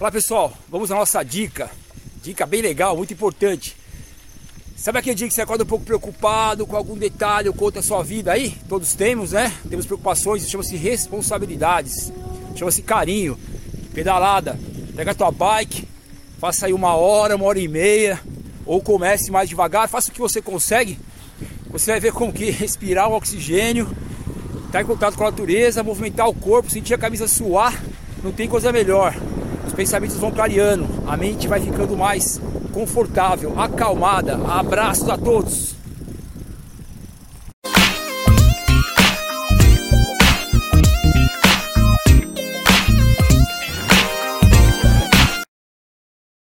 Olá pessoal, vamos à nossa dica. Dica bem legal, muito importante. Sabe aquele dia que você acorda um pouco preocupado com algum detalhe ou com outra sua vida aí? Todos temos, né? Temos preocupações, chama-se responsabilidades, chama-se carinho. Pedalada, pega a tua bike, faça aí uma hora, uma hora e meia, ou comece mais devagar, faça o que você consegue. Você vai ver como que respirar o oxigênio, estar tá em contato com a natureza, movimentar o corpo, sentir a camisa suar, não tem coisa melhor os pensamentos vão clareando, a mente vai ficando mais confortável, acalmada. Abraços a todos!